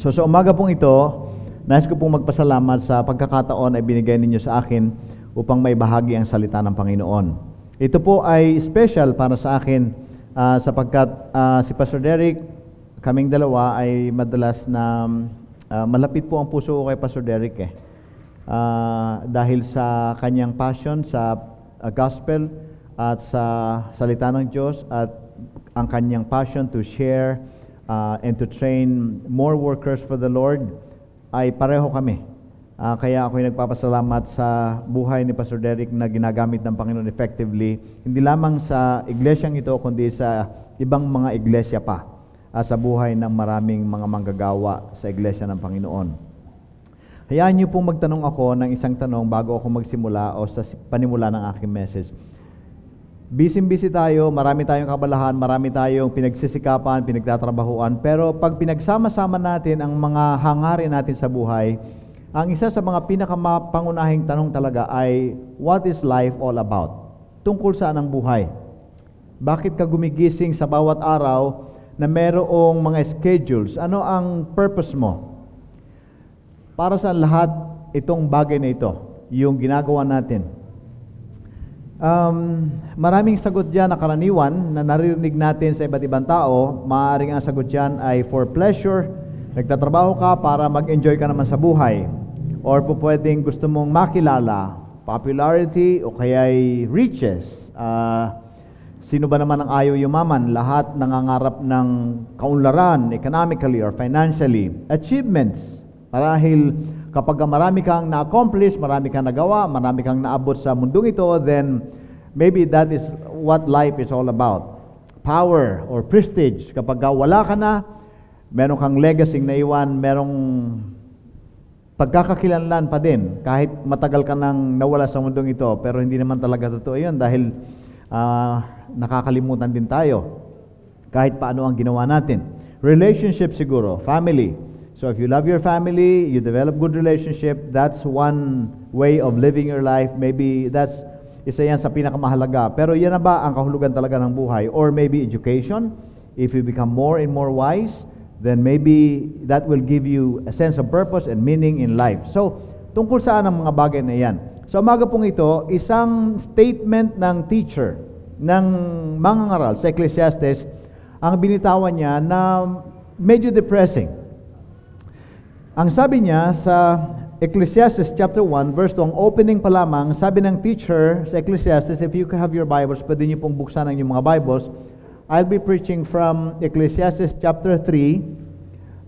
So sa umaga pong ito, nais ko pong magpasalamat sa pagkakataon ay binigay ninyo sa akin upang may bahagi ang salita ng Panginoon. Ito po ay special para sa akin ah, sapagkat ah, si Pastor Derek, kaming dalawa ay madalas na ah, malapit po ang puso ko kay Pastor Derek eh. Ah, dahil sa kanyang passion sa ah, gospel at sa salita ng Diyos at ang kanyang passion to share uh, and to train more workers for the Lord ay pareho kami. Ah, kaya ako'y nagpapasalamat sa buhay ni Pastor Derek na ginagamit ng Panginoon effectively, hindi lamang sa iglesyang ito, kundi sa ibang mga iglesia pa, ah, sa buhay ng maraming mga manggagawa sa iglesia ng Panginoon. Hayaan niyo pong magtanong ako ng isang tanong bago ako magsimula o sa panimula ng aking message. Busy-busy tayo, marami tayong kabalahan, marami tayong pinagsisikapan, pinagtatrabahuan, pero pag pinagsama-sama natin ang mga hangarin natin sa buhay, ang isa sa mga pinakapangunahing tanong talaga ay, what is life all about? Tungkol saan ang buhay? Bakit ka gumigising sa bawat araw na merong mga schedules? Ano ang purpose mo? Para sa lahat itong bagay na ito, yung ginagawa natin. Um, maraming sagot dyan na karaniwan na naririnig natin sa iba't ibang tao. Maaaring ang sagot dyan ay for pleasure, nagtatrabaho ka para mag-enjoy ka naman sa buhay. Or po pwedeng gusto mong makilala, popularity o kaya'y riches. Ah, sino ba naman ang ayaw yumaman? Lahat nangangarap ng kaunlaran, economically or financially. Achievements. Marahil kapag marami kang na-accomplish, marami kang nagawa, marami kang naabot sa mundong ito, then maybe that is what life is all about. Power or prestige. Kapag wala ka na, meron kang legacy na iwan, merong pagkakakilanlan pa din kahit matagal ka nang nawala sa mundong ito pero hindi naman talaga totoo yun dahil ah, nakakalimutan din tayo kahit paano ang ginawa natin. Relationship siguro, family. So if you love your family, you develop good relationship, that's one way of living your life. Maybe that's isa yan sa pinakamahalaga. Pero yan na ba ang kahulugan talaga ng buhay? Or maybe education, if you become more and more wise, then maybe that will give you a sense of purpose and meaning in life. So, tungkol saan ang mga bagay na yan? So, umaga pong ito, isang statement ng teacher, ng mga ngaral sa Ecclesiastes, ang binitawan niya na medyo depressing. Ang sabi niya sa Ecclesiastes chapter 1 verse 2, ang opening pa lamang, sabi ng teacher sa Ecclesiastes, if you have your Bibles, pwede niyo pong buksan ang inyong mga Bibles. I'll be preaching from Ecclesiastes chapter 3.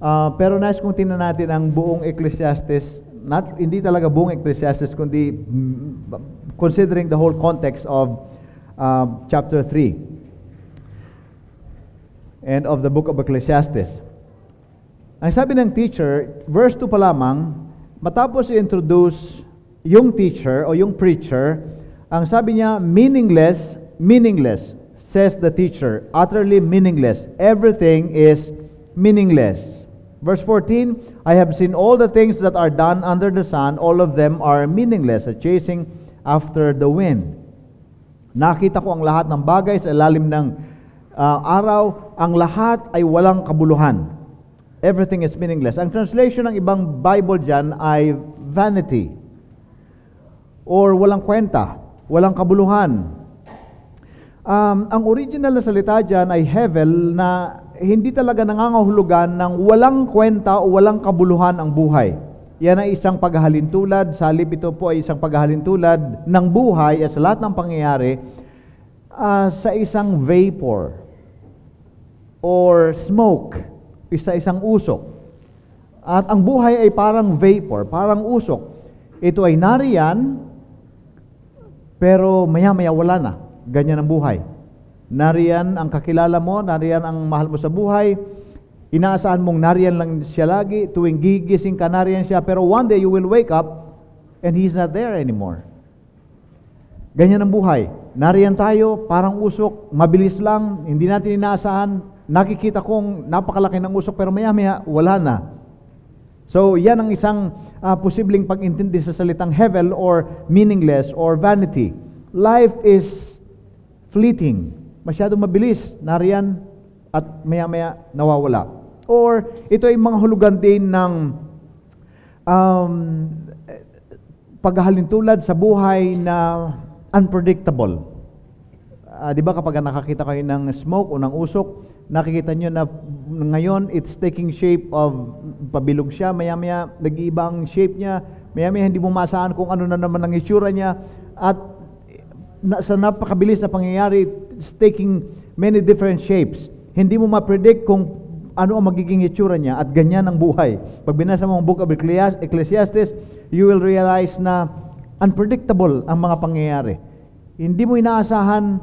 Uh, pero nais kong tingnan natin ang buong Ecclesiastes, not, hindi talaga buong Ecclesiastes, kundi mm, considering the whole context of uh, chapter 3 and of the book of Ecclesiastes. Ang sabi ng teacher, verse 2 pa lamang, matapos i-introduce yung teacher o yung preacher, ang sabi niya, meaningless, meaningless, says the teacher, utterly meaningless. Everything is meaningless. Verse 14, I have seen all the things that are done under the sun, all of them are meaningless, a chasing after the wind. Nakita ko ang lahat ng bagay sa ilalim ng uh, araw, ang lahat ay walang kabuluhan. Everything is meaningless. Ang translation ng ibang Bible dyan ay vanity or walang kwenta, walang kabuluhan. Um, ang original na salita dyan ay hevel na hindi talaga nangangahulugan ng walang kwenta o walang kabuluhan ang buhay. Yan ay isang paghahalintulad, salip ito po ay isang paghahalintulad ng buhay at sa lahat ng pangyayari uh, sa isang vapor or smoke isa-isang usok. At ang buhay ay parang vapor, parang usok. Ito ay nariyan, pero maya-maya wala na. Ganyan ang buhay. Nariyan ang kakilala mo, nariyan ang mahal mo sa buhay, inaasahan mong nariyan lang siya lagi, tuwing gigising ka nariyan siya, pero one day you will wake up and He's not there anymore. Ganyan ang buhay. Nariyan tayo, parang usok, mabilis lang, hindi natin inaasahan, nakikita kong napakalaki ng usok pero maya-maya wala na. So, yan ang isang uh, posibleng pag-intindi sa salitang hevel or meaningless or vanity. Life is fleeting. Masyadong mabilis. Nariyan at maya-maya nawawala. Or ito ay mga hulugan din ng um, paghahalintulad sa buhay na unpredictable. Ah, di ba kapag nakakita kayo ng smoke o ng usok, nakikita nyo na ngayon it's taking shape of pabilog siya, maya-maya nag-iiba shape niya, maya-maya hindi mo masahan kung ano na naman ang itsura niya, at na, sa napakabilis na pangyayari, it's taking many different shapes. Hindi mo ma-predict kung ano ang magiging itsura niya at ganyan ang buhay. Pag binasa mo ang Book of Ecclesias- Ecclesiastes, you will realize na unpredictable ang mga pangyayari. Hindi mo inaasahan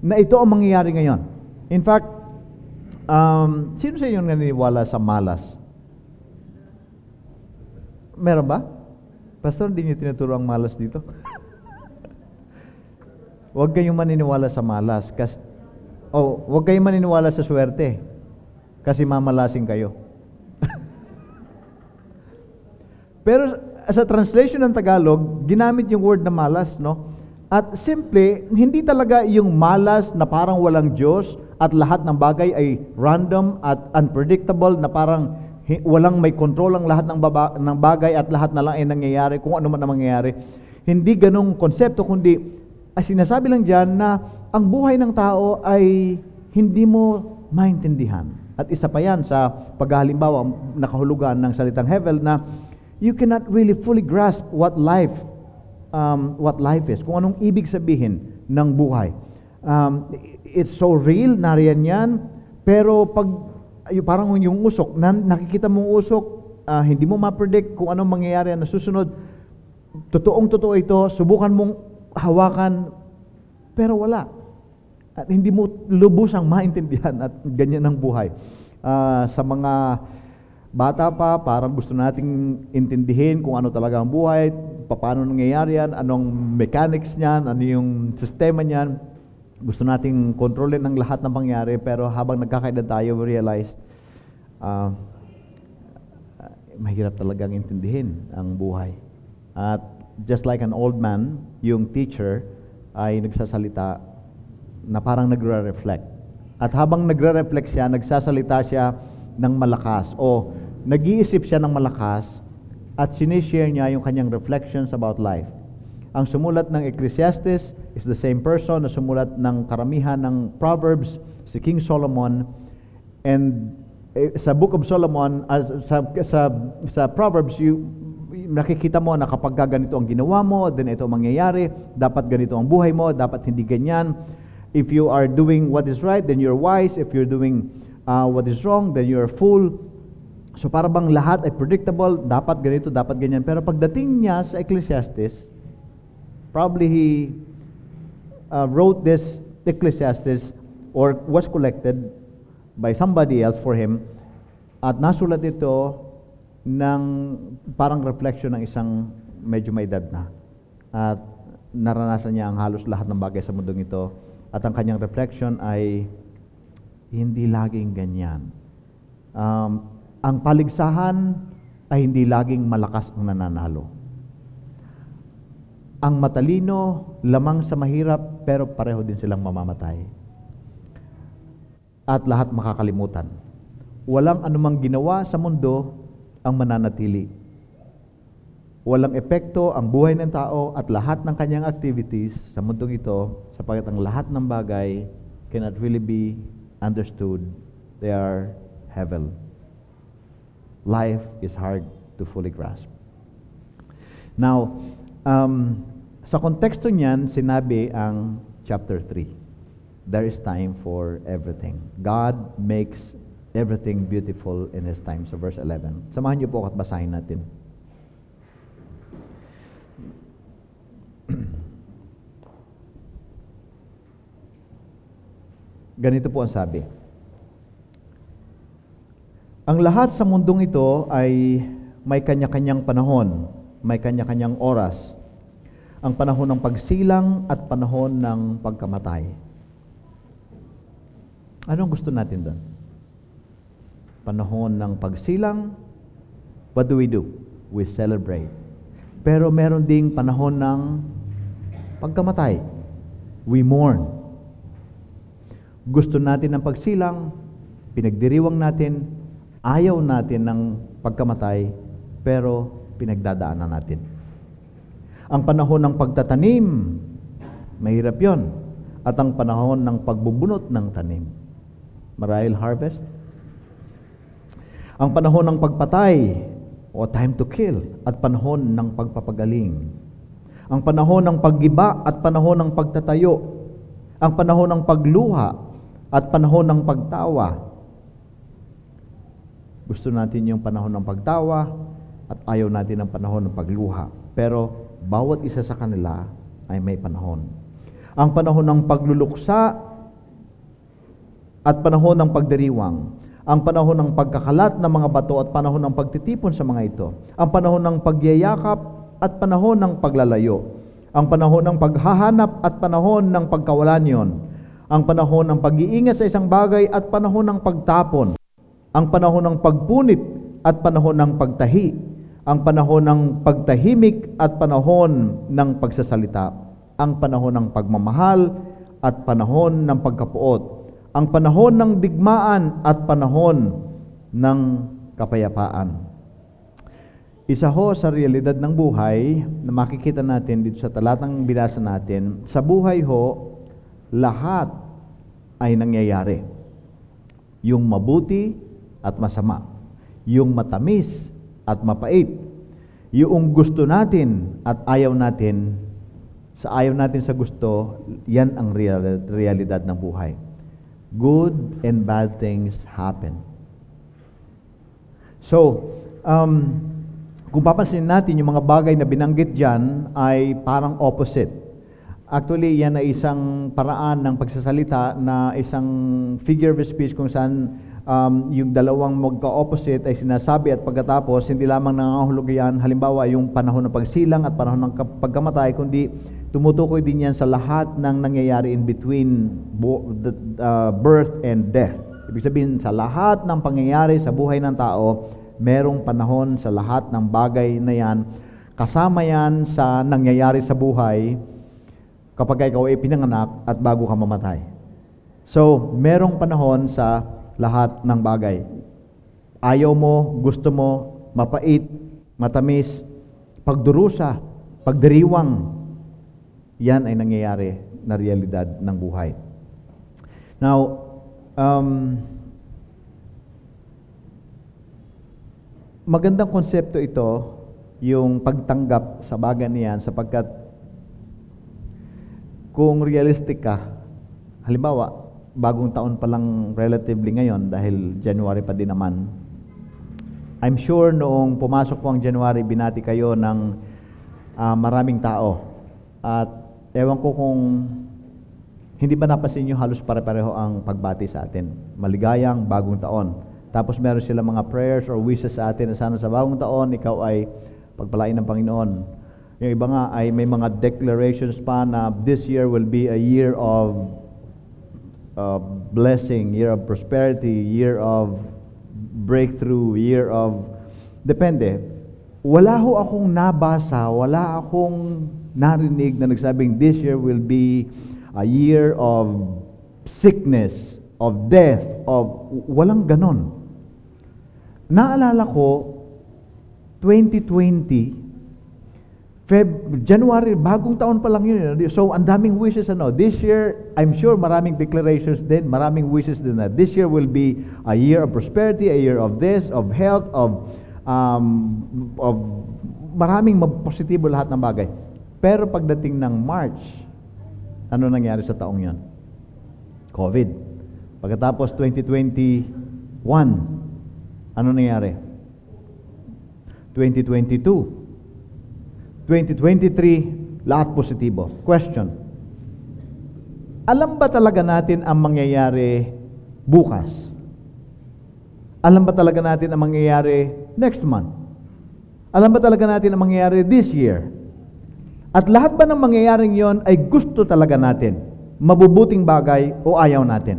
na ito ang mangyayari ngayon. In fact, um, sino sa inyo naniniwala sa malas? Meron ba? Pastor, hindi niyo tinuturo ang malas dito? Huwag kayong maniniwala sa malas. Kasi, oh, huwag kayong maniniwala sa swerte. Kasi mamalasing kayo. Pero sa translation ng Tagalog, ginamit yung word na malas, no? At simple, hindi talaga yung malas na parang walang Diyos at lahat ng bagay ay random at unpredictable na parang walang may control ang lahat ng, baba, ng bagay at lahat na lang ay nangyayari kung ano man ang mangyayari. Hindi ganong konsepto, kundi ay sinasabi lang dyan na ang buhay ng tao ay hindi mo maintindihan. At isa pa yan sa paghalimbawa, nakahulugan ng salitang heaven na you cannot really fully grasp what life um, what life is, kung anong ibig sabihin ng buhay. Um, it's so real, nariyan yan, pero pag yung parang yung usok, na, nakikita mong usok, ah, hindi mo ma-predict kung anong mangyayari na susunod. Totoong totoo ito, subukan mong hawakan, pero wala. At hindi mo lubusang maintindihan at ganyan ang buhay. Ah, sa mga bata pa, parang gusto nating intindihin kung ano talaga ang buhay, paano nangyayari yan, anong mechanics niyan, ano yung sistema niyan. Gusto nating kontrolin ang lahat ng pangyari, pero habang nagkakaedad tayo, we realize, ah, mahirap talagang intindihin ang buhay. At just like an old man, yung teacher ay nagsasalita na parang nagre-reflect. At habang nagre-reflect siya, nagsasalita siya ng malakas o nag-iisip siya ng malakas at sinishare niya yung kanyang reflections about life. Ang sumulat ng Ecclesiastes is the same person na sumulat ng karamihan ng Proverbs, si King Solomon. And eh, sa Book of Solomon, as sa, sa, sa Proverbs, you, nakikita mo na kapag ka ganito ang ginawa mo, then ito ang mangyayari, dapat ganito ang buhay mo, dapat hindi ganyan. If you are doing what is right, then you're wise. If you're doing uh, what is wrong, then you're a fool. So para bang lahat ay predictable, dapat ganito, dapat ganyan. Pero pagdating niya sa Ecclesiastes, probably he uh, wrote this Ecclesiastes or was collected by somebody else for him at nasulat ito ng parang reflection ng isang medyo may edad na. At naranasan niya ang halos lahat ng bagay sa mundong ito. At ang kanyang reflection ay hindi laging ganyan. Um, ang paligsahan ay hindi laging malakas ang nananalo. Ang matalino, lamang sa mahirap, pero pareho din silang mamamatay. At lahat makakalimutan. Walang anumang ginawa sa mundo ang mananatili. Walang epekto ang buhay ng tao at lahat ng kanyang activities sa mundong ito sapagkat ang lahat ng bagay cannot really be understood. They are heaven. Life is hard to fully grasp. Now, um, sa konteksto niyan, sinabi ang chapter 3. There is time for everything. God makes everything beautiful in His time. So verse 11. Samahan niyo po ako at basahin natin. Ganito po ang sabi. Ang lahat sa mundong ito ay may kanya-kanyang panahon, may kanya-kanyang oras. Ang panahon ng pagsilang at panahon ng pagkamatay. Anong gusto natin doon? Panahon ng pagsilang, what do we do? We celebrate. Pero meron ding panahon ng pagkamatay. We mourn. Gusto natin ng pagsilang, pinagdiriwang natin, Ayaw natin ng pagkamatay, pero pinagdadaanan natin. Ang panahon ng pagtatanim, mahirap yon. At ang panahon ng pagbubunot ng tanim, marahil harvest. Ang panahon ng pagpatay, o time to kill, at panahon ng pagpapagaling. Ang panahon ng paggiba at panahon ng pagtatayo. Ang panahon ng pagluha at panahon ng pagtawa. Gusto natin yung panahon ng pagtawa at ayaw natin ang panahon ng pagluha. Pero bawat isa sa kanila ay may panahon. Ang panahon ng pagluluksa at panahon ng pagdiriwang. Ang panahon ng pagkakalat ng mga bato at panahon ng pagtitipon sa mga ito. Ang panahon ng pagyayakap at panahon ng paglalayo. Ang panahon ng paghahanap at panahon ng pagkawalan yon. Ang panahon ng pag-iingat sa isang bagay at panahon ng pagtapon. Ang panahon ng pagpunit at panahon ng pagtahi. Ang panahon ng pagtahimik at panahon ng pagsasalita. Ang panahon ng pagmamahal at panahon ng pagkapuot ang panahon ng digmaan at panahon ng kapayapaan. Isa ho sa realidad ng buhay na makikita natin dito sa talatang binasa natin, sa buhay ho, lahat ay nangyayari. Yung mabuti at masama. Yung matamis at mapait. Yung gusto natin at ayaw natin, sa ayaw natin sa gusto, yan ang realidad ng buhay good and bad things happen. So, um, kung papansin natin, yung mga bagay na binanggit dyan ay parang opposite. Actually, yan ay isang paraan ng pagsasalita na isang figure of speech kung saan um, yung dalawang magka-opposite ay sinasabi at pagkatapos, hindi lamang nangangahulog yan, halimbawa yung panahon ng pagsilang at panahon ng pagkamatay, kundi Tumutukoy din yan sa lahat ng nangyayari in between uh, birth and death. Ibig sabihin, sa lahat ng pangyayari sa buhay ng tao, merong panahon sa lahat ng bagay na yan. Kasama yan sa nangyayari sa buhay kapag ikaw ay pinanganak at bago ka mamatay. So, merong panahon sa lahat ng bagay. Ayaw mo, gusto mo, mapait, matamis, pagdurusa, pagdiriwang, yan ay nangyayari na realidad ng buhay. Now, um, magandang konsepto ito, yung pagtanggap sa bagay niyan sapagkat kung realistic ka, halimbawa, bagong taon pa lang relatively ngayon dahil January pa din naman, I'm sure noong pumasok po ang January, binati kayo ng uh, maraming tao. At Ewan ko kung hindi ba napansin nyo halos pare-pareho ang pagbati sa atin. Maligayang bagong taon. Tapos meron sila mga prayers or wishes sa atin na sana sa bagong taon, ikaw ay pagpalain ng Panginoon. Yung iba nga ay may mga declarations pa na this year will be a year of uh, blessing, year of prosperity, year of breakthrough, year of... Depende. Wala ho akong nabasa, wala akong narinig na nagsabing this year will be a year of sickness, of death, of walang ganon. Naalala ko 2020 Feb January bagong taon pa lang yun. So ang daming wishes ano. This year, I'm sure maraming declarations din, maraming wishes din na this year will be a year of prosperity, a year of this, of health, of um, of maraming positibo lahat ng bagay. Pero pagdating ng March, ano nangyari sa taong yon? COVID. Pagkatapos 2021, ano nangyari? 2022. 2023, lahat positibo. Question. Alam ba talaga natin ang mangyayari bukas? Alam ba talaga natin ang mangyayari next month? Alam ba talaga natin ang mangyayari this year? At lahat ba ng mangyayaring yon ay gusto talaga natin? Mabubuting bagay o ayaw natin?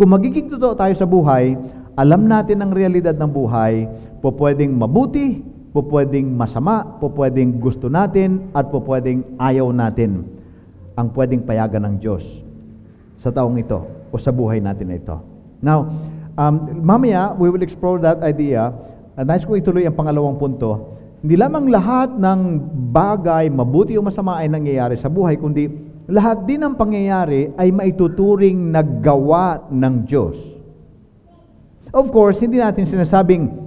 Kung magiging totoo tayo sa buhay, alam natin ang realidad ng buhay, po pwedeng mabuti, po pwedeng masama, po pwedeng gusto natin, at po pwedeng ayaw natin ang pwedeng payagan ng Diyos sa taong ito o sa buhay natin ito. Now, Um, mamaya, we will explore that idea. Uh, nais ko ituloy ang pangalawang punto. Hindi lamang lahat ng bagay, mabuti o masama ay nangyayari sa buhay, kundi lahat din ng pangyayari ay maituturing na gawa ng Diyos. Of course, hindi natin sinasabing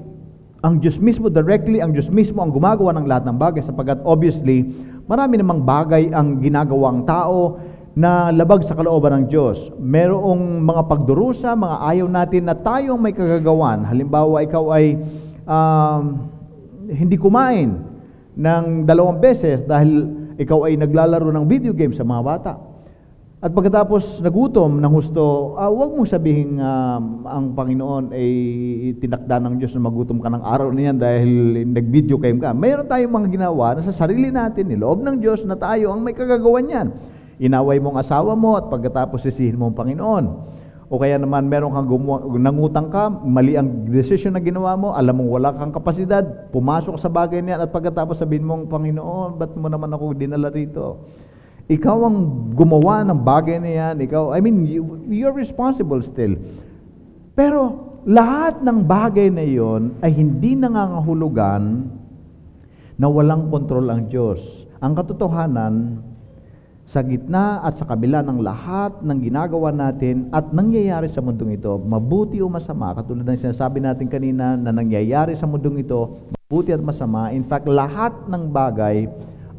ang Diyos mismo directly, ang Diyos mismo ang gumagawa ng lahat ng bagay sapagkat obviously, marami namang bagay ang ginagawa ang tao na labag sa kalooban ng Diyos. Merong mga pagdurusa, mga ayaw natin na tayo ang may kagagawan. Halimbawa, ikaw ay um, hindi kumain ng dalawang beses dahil ikaw ay naglalaro ng video game sa mga bata. At pagkatapos nagutom ng husto, uh, huwag mong sabihin um, ang Panginoon ay tinakda ng Diyos na magutom ka ng araw na yan dahil nag-video game ka. Mayroon tayong mga ginawa na sa sarili natin, niloob ng Diyos na tayo ang may kagagawan yan. Inaway mong asawa mo at pagkatapos sisihin mo ang Panginoon. O kaya naman meron kang gumawa, nangutang ka, mali ang decision na ginawa mo, alam mong wala kang kapasidad, pumasok sa bagay niyan at pagkatapos sabihin mong, Panginoon, ba't mo naman ako dinala rito? Ikaw ang gumawa ng bagay na yan. Ikaw, I mean, you, you're responsible still. Pero lahat ng bagay na yon ay hindi nangangahulugan na walang kontrol ang Diyos. Ang katotohanan, sa gitna at sa kabila ng lahat ng ginagawa natin at nangyayari sa mundong ito, mabuti o masama, katulad ng sinasabi natin kanina na nangyayari sa mundong ito, mabuti at masama, in fact, lahat ng bagay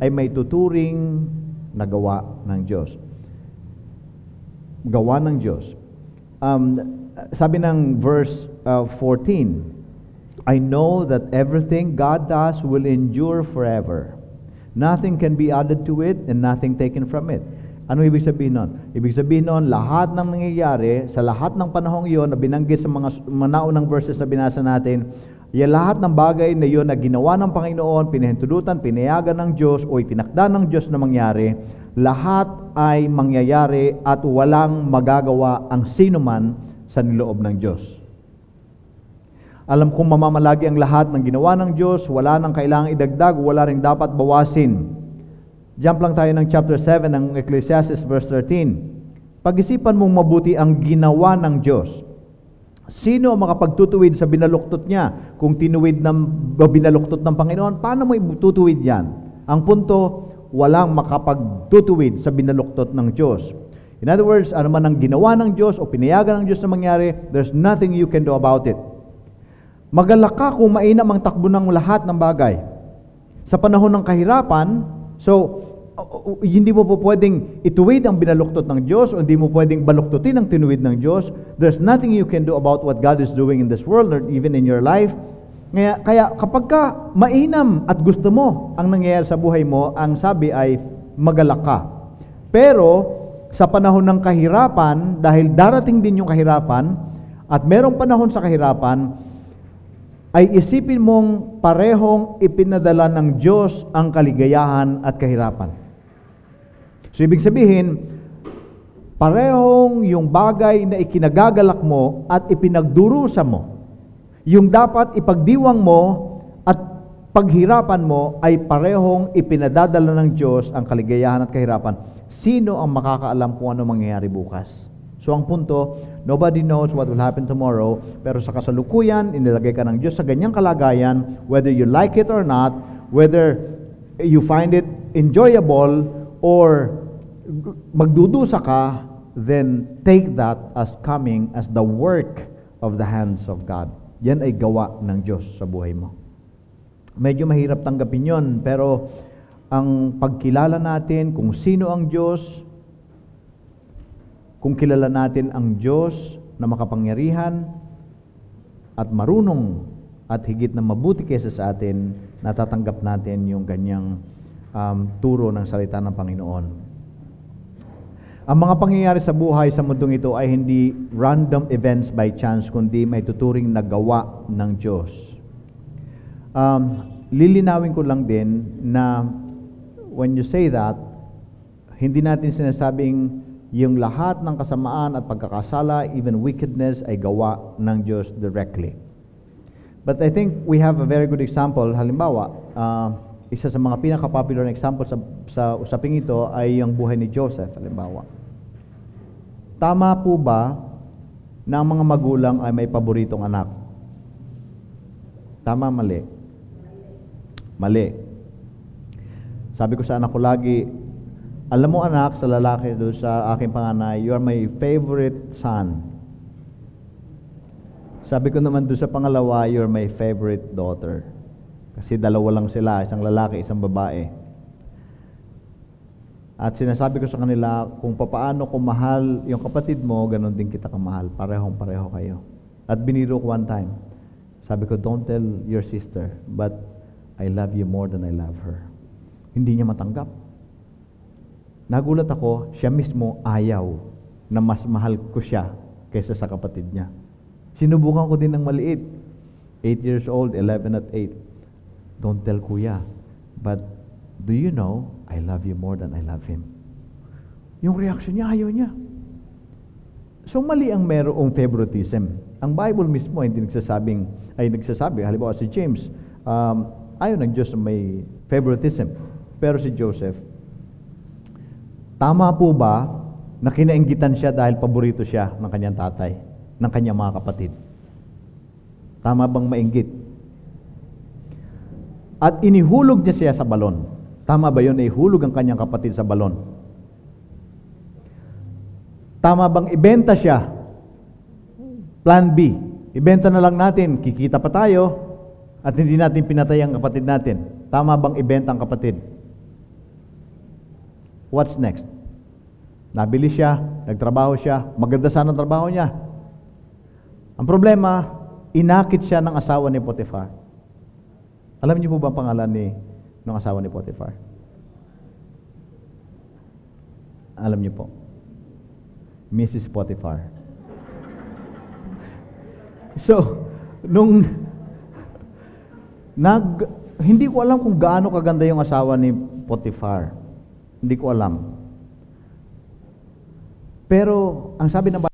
ay may tuturing na gawa ng Diyos. Gawa ng Diyos. Um, sabi ng verse uh, 14, I know that everything God does will endure forever. Nothing can be added to it and nothing taken from it. Ano ibig sabihin nun? Ibig sabihin nun, lahat ng nangyayari, sa lahat ng panahong iyon na binanggit sa mga, mga naunang verses na binasa natin, yan lahat ng bagay na iyon na ginawa ng Panginoon, pinahintulutan, pinayagan ng Diyos o itinakda ng Diyos na mangyari, lahat ay mangyayari at walang magagawa ang sino man sa niloob ng Diyos. Alam kong mamamalagi ang lahat ng ginawa ng Diyos, wala nang kailangang idagdag, wala rin dapat bawasin. Jump lang tayo ng chapter 7 ng Ecclesiastes verse 13. Pag-isipan mong mabuti ang ginawa ng Diyos. Sino ang makapagtutuwid sa binaluktot niya? Kung tinuwid ng binaluktot ng Panginoon, paano mo itutuwid yan? Ang punto, walang makapagtutuwid sa binaluktot ng Diyos. In other words, ano man ang ginawa ng Diyos o pinayagan ng Diyos na mangyari, there's nothing you can do about it. Magalak ka kung mainam ang takbo ng lahat ng bagay. Sa panahon ng kahirapan, so hindi mo po pwedeng ituwid ang binaluktot ng Diyos o hindi mo pwedeng baluktutin ang tinuwid ng Diyos. There's nothing you can do about what God is doing in this world or even in your life. Kaya, kaya kapag ka mainam at gusto mo ang nangyayari sa buhay mo, ang sabi ay magalak ka. Pero sa panahon ng kahirapan, dahil darating din yung kahirapan, at merong panahon sa kahirapan, ay isipin mong parehong ipinadala ng Diyos ang kaligayahan at kahirapan. So, ibig sabihin, parehong yung bagay na ikinagagalak mo at ipinagdurusa mo, yung dapat ipagdiwang mo at paghirapan mo ay parehong ipinadadala ng Diyos ang kaligayahan at kahirapan. Sino ang makakaalam kung ano mangyayari bukas? So ang punto, nobody knows what will happen tomorrow, pero sa kasalukuyan, inilagay ka ng Diyos sa ganyang kalagayan, whether you like it or not, whether you find it enjoyable or magdudusa ka, then take that as coming as the work of the hands of God. Yan ay gawa ng Diyos sa buhay mo. Medyo mahirap tanggapin yon, pero ang pagkilala natin kung sino ang Diyos, kung kilala natin ang Diyos na makapangyarihan at marunong at higit na mabuti kaysa sa atin, natatanggap natin yung ganyang um, turo ng salita ng Panginoon. Ang mga pangyayari sa buhay sa mundong ito ay hindi random events by chance, kundi may tuturing na gawa ng Diyos. Um, lilinawin ko lang din na when you say that, hindi natin sinasabing yung lahat ng kasamaan at pagkakasala, even wickedness, ay gawa ng Diyos directly. But I think we have a very good example. Halimbawa, uh, isa sa mga pinaka-popular na example sa, sa usaping ito ay yung buhay ni Joseph, halimbawa. Tama po ba na ang mga magulang ay may paboritong anak. Tama, mali? Mali. Sabi ko sa anak ko lagi, alam mo anak, sa lalaki doon sa aking panganay, you are my favorite son. Sabi ko naman doon sa pangalawa, you are my favorite daughter. Kasi dalawa lang sila, isang lalaki, isang babae. At sinasabi ko sa kanila, kung papaano ko mahal yung kapatid mo, ganun din kita kamahal. Parehong pareho kayo. At biniro ko one time. Sabi ko, don't tell your sister, but I love you more than I love her. Hindi niya matanggap. Nagulat ako, siya mismo ayaw na mas mahal ko siya kaysa sa kapatid niya. Sinubukan ko din ng maliit. 8 years old, 11 at 8. Don't tell kuya, but do you know, I love you more than I love him. Yung reaction niya, ayaw niya. So mali ang merong favoritism. Ang Bible mismo hindi nagsasabing, ay nagsasabi, halimbawa si James, um, ayaw ng Diyos may favoritism. Pero si Joseph, tama po ba na kinainggitan siya dahil paborito siya ng kanyang tatay, ng kanyang mga kapatid? Tama bang mainggit? At inihulog niya siya sa balon. Tama ba yun na ihulog ang kanyang kapatid sa balon? Tama bang ibenta siya? Plan B. Ibenta na lang natin, kikita pa tayo, at hindi natin pinatay ang kapatid natin. Tama bang ibenta ang kapatid? What's next? Nabili siya, nagtrabaho siya, maganda sana ang trabaho niya. Ang problema, inakit siya ng asawa ni Potiphar. Alam niyo po ba ang pangalan ni ng asawa ni Potiphar? Alam niyo po. Mrs. Potiphar. So, nung nag hindi ko alam kung gaano kaganda yung asawa ni Potiphar. Hindi ko alam. Pero ang sabi ng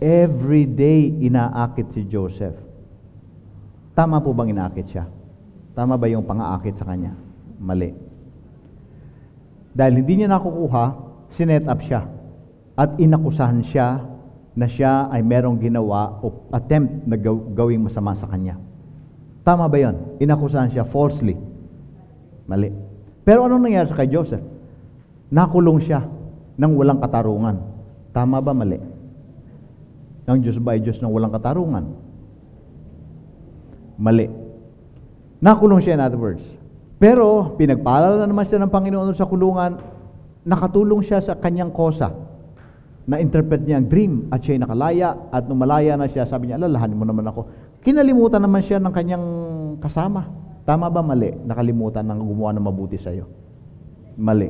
every day inaakit si Joseph. Tama po bang inaakit siya? Tama ba yung pangaakit sa kanya? Mali. Dahil hindi niya nakukuha, sinet up siya. At inakusahan siya na siya ay merong ginawa o attempt na gaw- gawing masama sa kanya. Tama ba yon? Inakusahan siya falsely. Mali. Pero anong nangyari sa kay Joseph? Nakulong siya ng walang katarungan. Tama ba mali? Ang Diyos ba ay Diyos ng walang katarungan? Mali. Nakulong siya in other words. Pero pinagpalala na naman siya ng Panginoon sa kulungan, nakatulong siya sa kanyang kosa. Na-interpret niya ang dream at siya'y nakalaya at nung malaya na siya, sabi niya, alalahanin mo naman ako. Kinalimutan naman siya ng kanyang kasama. Tama ba mali? Nakalimutan ng gumawa ng mabuti sa iyo. Mali.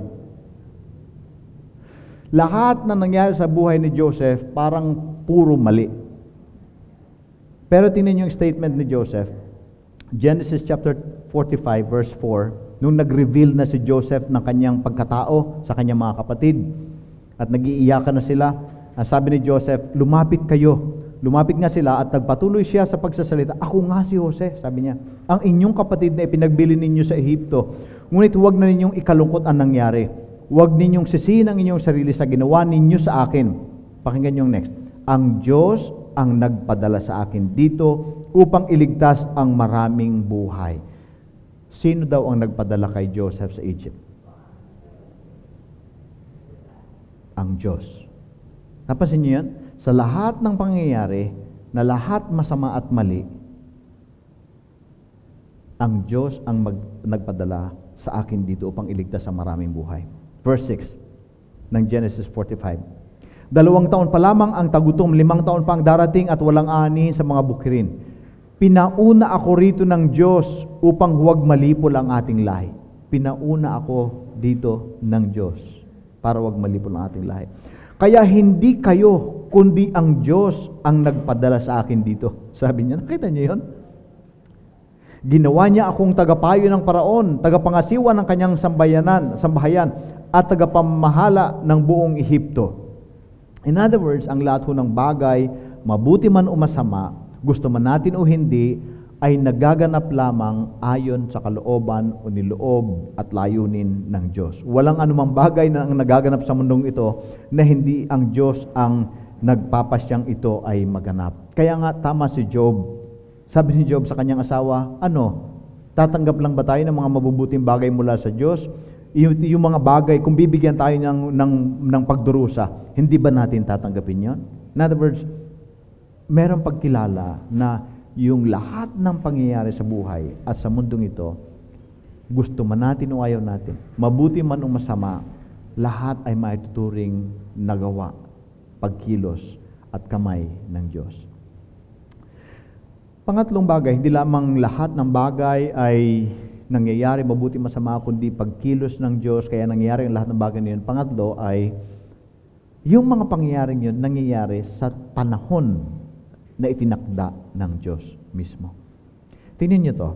Lahat na nangyari sa buhay ni Joseph, parang puro mali. Pero tingnan niyo yung statement ni Joseph. Genesis chapter 45 verse 4, nung nag-reveal na si Joseph ng kanyang pagkatao sa kanyang mga kapatid at nag-iiyakan na sila, ang sabi ni Joseph, lumapit kayo. Lumapit nga sila at nagpatuloy siya sa pagsasalita, ako nga si Jose, sabi niya, ang inyong kapatid na ipinagbili ninyo sa Ehipto, ngunit huwag na ninyong ikalungkot ang nangyari. Huwag ninyong sisihin ang inyong sarili sa ginawa ninyo sa akin. Pakinggan yung next. Ang Diyos ang nagpadala sa akin dito upang iligtas ang maraming buhay. Sino daw ang nagpadala kay Joseph sa Egypt? Ang Diyos. Napansin niyo yan? Sa lahat ng pangyayari, na lahat masama at mali, ang Diyos ang mag, nagpadala sa akin dito upang iligtas ang maraming buhay. Verse 6 ng Genesis 45. Dalawang taon pa lamang ang tagutom, limang taon pa ang darating at walang ani sa mga bukirin. Pinauna ako rito ng Diyos upang huwag malipol ang ating lahi. Pinauna ako dito ng Diyos para huwag malipol ang ating lahi. Kaya hindi kayo, kundi ang Diyos ang nagpadala sa akin dito. Sabi niya, nakita niyo yon? Ginawa niya akong tagapayo ng paraon, tagapangasiwa ng kanyang sambayanan, sambahayan, at tagapamahala ng buong Ehipto. In other words, ang lahat ng bagay, mabuti man o masama, gusto man natin o hindi, ay nagaganap lamang ayon sa kalooban o niloob at layunin ng Diyos. Walang anumang bagay na ang nagaganap sa mundong ito na hindi ang Diyos ang nagpapasyang ito ay maganap. Kaya nga tama si Job. Sabi ni Job sa kanyang asawa, ano, tatanggap lang ba tayo ng mga mabubuting bagay mula sa Diyos? Yung, mga bagay, kung bibigyan tayo ng, ng, ng pagdurusa, hindi ba natin tatanggapin yon? In other words, meron pagkilala na yung lahat ng pangyayari sa buhay at sa mundong ito, gusto man natin o ayaw natin, mabuti man o masama, lahat ay maituturing nagawa, pagkilos at kamay ng Diyos. Pangatlong bagay, hindi lamang lahat ng bagay ay nangyayari mabuti masama, kundi pagkilos ng Diyos, kaya nangyayari ang lahat ng bagay na yun. Pangatlo ay, yung mga pangyayaring yun nangyayari sa panahon na itinakda ng Diyos mismo. Tingnan niyo to.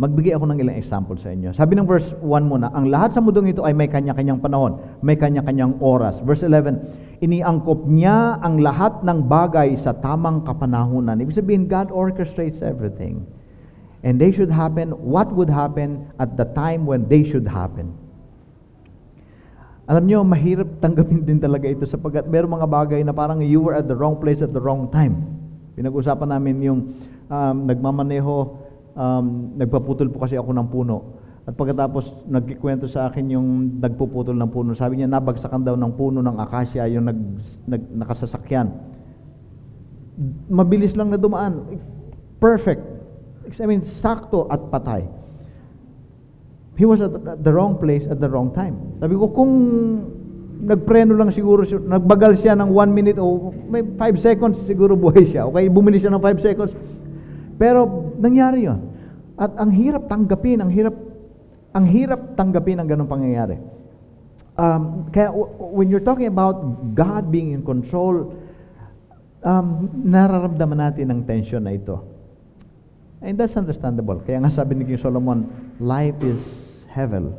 Magbigay ako ng ilang example sa inyo. Sabi ng verse 1 muna, ang lahat sa mundong ito ay may kanya-kanyang panahon, may kanya-kanyang oras. Verse 11, iniangkop niya ang lahat ng bagay sa tamang kapanahunan. Ibig sabihin, God orchestrates everything. And they should happen, what would happen at the time when they should happen. Alam niyo, mahirap tanggapin din talaga ito sapagkat meron mga bagay na parang you were at the wrong place at the wrong time. Pinag-usapan namin yung um, nagmamaneho, um, nagpaputol po kasi ako ng puno. At pagkatapos nagkikwento sa akin yung nagpuputol ng puno, sabi niya nabagsakan daw ng puno ng akasya yung nag, nag, nakasasakyan. Mabilis lang na dumaan. Perfect. I mean, sakto at patay. He was at the wrong place at the wrong time. Sabi ko, kung nagpreno lang siguro, nagbagal siya ng one minute o may five seconds, siguro buhay siya. Okay, bumili siya ng five seconds. Pero nangyari yon. At ang hirap tanggapin, ang hirap, ang hirap tanggapin ang ganong pangyayari. Um, kaya when you're talking about God being in control, um, nararamdaman natin ang tension na ito. And that's understandable. Kaya nga sabi ni King Solomon, life is heaven.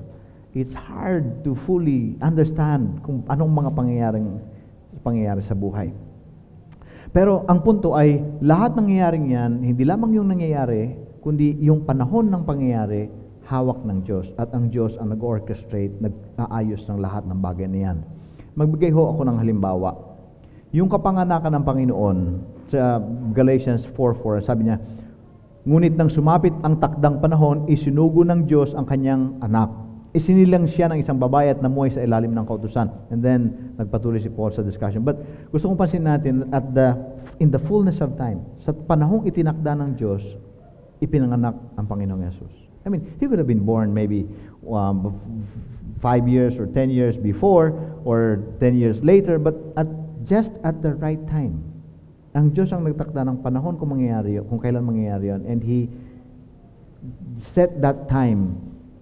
It's hard to fully understand kung anong mga pangyayaring pangyayari sa buhay. Pero ang punto ay, lahat ng nangyayaring yan, hindi lamang yung nangyayari, kundi yung panahon ng pangyayari, hawak ng Diyos. At ang Diyos ang nag-orchestrate, nag-aayos ng lahat ng bagay na yan. Magbigay ho ako ng halimbawa. Yung kapanganakan ng Panginoon, sa Galatians 4.4, sabi niya, Ngunit nang sumapit ang takdang panahon, isinugo ng Diyos ang kanyang anak. Isinilang siya ng isang babae at namuhay sa ilalim ng kautusan. And then, nagpatuloy si Paul sa discussion. But gusto kong pansin natin, at the, in the fullness of time, sa panahong itinakda ng Diyos, ipinanganak ang Panginoong Yesus. I mean, he could have been born maybe um, five years or ten years before or ten years later, but at just at the right time. Ang Diyos ang nagtakda ng panahon kung mangyayari yun, kung kailan mangyayari yun. And He set that time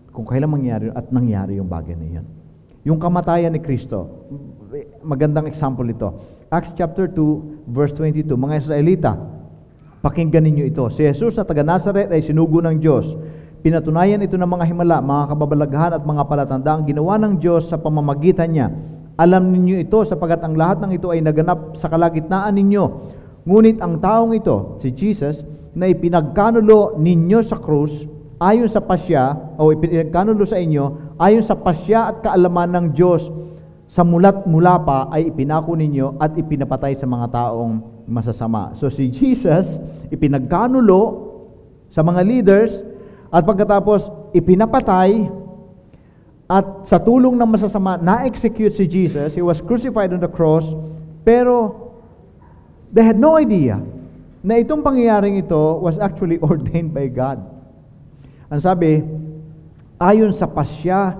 kung kailan mangyayari yun at nangyari yung bagay na yun. Yung kamatayan ni Kristo, magandang example ito. Acts chapter 2, verse 22, mga Israelita, pakinggan ninyo ito. Si Jesus na taga Nazareth ay sinugo ng Diyos. Pinatunayan ito ng mga himala, mga kababalaghan at mga palatanda ang ginawa ng Diyos sa pamamagitan niya. Alam ninyo ito sapagat ang lahat ng ito ay naganap sa kalagitnaan ninyo. Ngunit ang taong ito, si Jesus, na ipinagkanulo ninyo sa krus, ayon sa pasya, o ipinagkanulo sa inyo, ayon sa pasya at kaalaman ng Diyos, sa mulat mula pa ay ipinako ninyo at ipinapatay sa mga taong masasama. So si Jesus, ipinagkanulo sa mga leaders, at pagkatapos ipinapatay, at sa tulong ng masasama, na-execute si Jesus. He was crucified on the cross, pero they had no idea na itong pangyayaring ito was actually ordained by God. Ang sabi, ayon sa pasya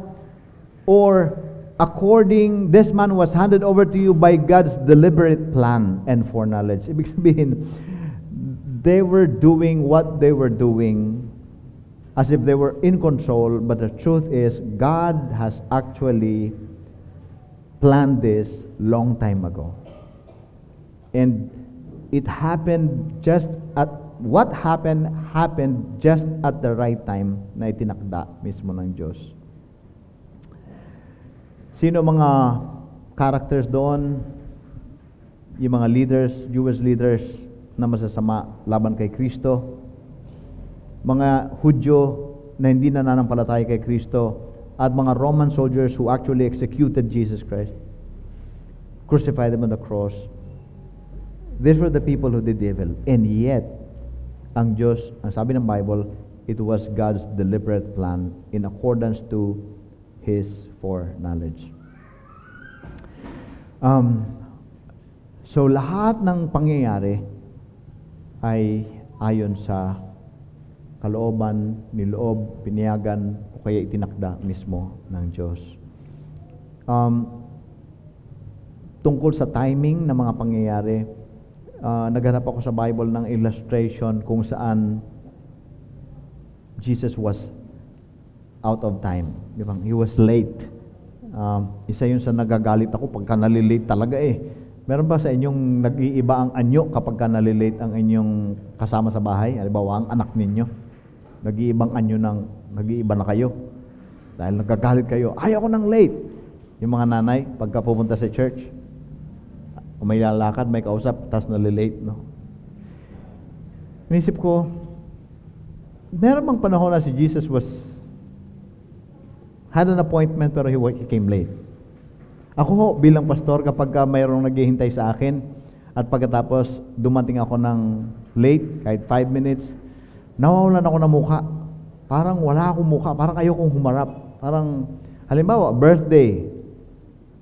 or according, this man was handed over to you by God's deliberate plan and foreknowledge. Ibig sabihin, they were doing what they were doing as if they were in control, but the truth is, God has actually planned this long time ago. And it happened just at what happened happened just at the right time na itinakda mismo ng Diyos. Sino mga characters doon? Yung mga leaders, Jewish leaders na masasama laban kay Kristo. Mga Hudyo na hindi nananampalataya kay Kristo at mga Roman soldiers who actually executed Jesus Christ. Crucified him on the cross. These were the people who did evil. And yet, ang Diyos, ang sabi ng Bible, it was God's deliberate plan in accordance to His foreknowledge. Um, so lahat ng pangyayari ay ayon sa kalooban, niloob, piniyagan, o kaya itinakda mismo ng Diyos. Um, tungkol sa timing ng mga pangyayari, uh, naghanap ako sa Bible ng illustration kung saan Jesus was out of time. Di ba? He was late. Um, isa yun sa nagagalit ako pagka nalilate talaga eh. Meron ba sa inyong nag-iiba ang anyo kapag ka nalilate ang inyong kasama sa bahay? Halimbawa, ang anak ninyo. Nag-iibang anyo ng, nag-iiba na kayo. Dahil nagagalit kayo, ayaw ko ng late. Yung mga nanay, pagka pumunta sa church, kung may lalakad, may kausap, tapos nalilate, no? Inisip ko, meron bang panahon na si Jesus was had an appointment pero he, he came late. Ako ho, bilang pastor, kapag ka mayroong naghihintay sa akin at pagkatapos dumating ako ng late, kahit 5 minutes, nawawalan ako ng mukha. Parang wala akong mukha, parang ayokong humarap. Parang, halimbawa, birthday,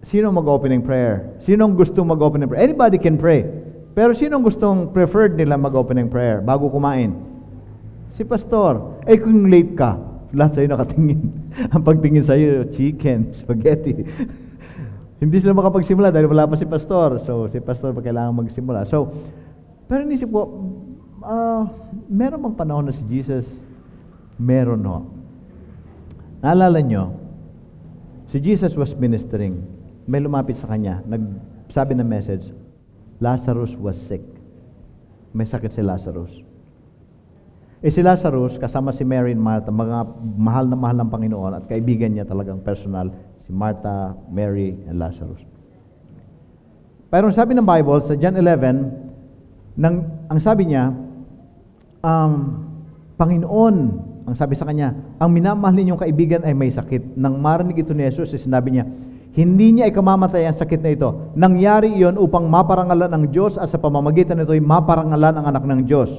sino mag-opening prayer? Sinong gusto mag-opening prayer? Anybody can pray. Pero sinong gustong preferred nila mag-opening prayer bago kumain? Si pastor. Eh kung late ka, lahat sa'yo nakatingin. Ang pagtingin sa'yo, chicken, spaghetti. Hindi sila makapagsimula dahil wala pa si pastor. So, si pastor pa kailangan magsimula. So, pero inisip ko, uh, meron bang panahon na si Jesus? Meron ho. Naalala nyo, si Jesus was ministering. May lumapit sa kanya, nagsabi ng message, Lazarus was sick. May sakit si Lazarus. Eh si Lazarus, kasama si Mary and Martha, mga mahal na mahal ng Panginoon at kaibigan niya talagang personal, si Martha, Mary, and Lazarus. Pero sabi ng Bible, sa John 11, nang, ang sabi niya, um, Panginoon, ang sabi sa kanya, ang minamahal ninyong kaibigan ay may sakit. Nang marinig ito ni Jesus, sinabi niya, hindi niya ikamamatay ang sakit na ito. Nangyari iyon upang maparangalan ng Diyos at sa pamamagitan nito ay maparangalan ang anak ng Diyos.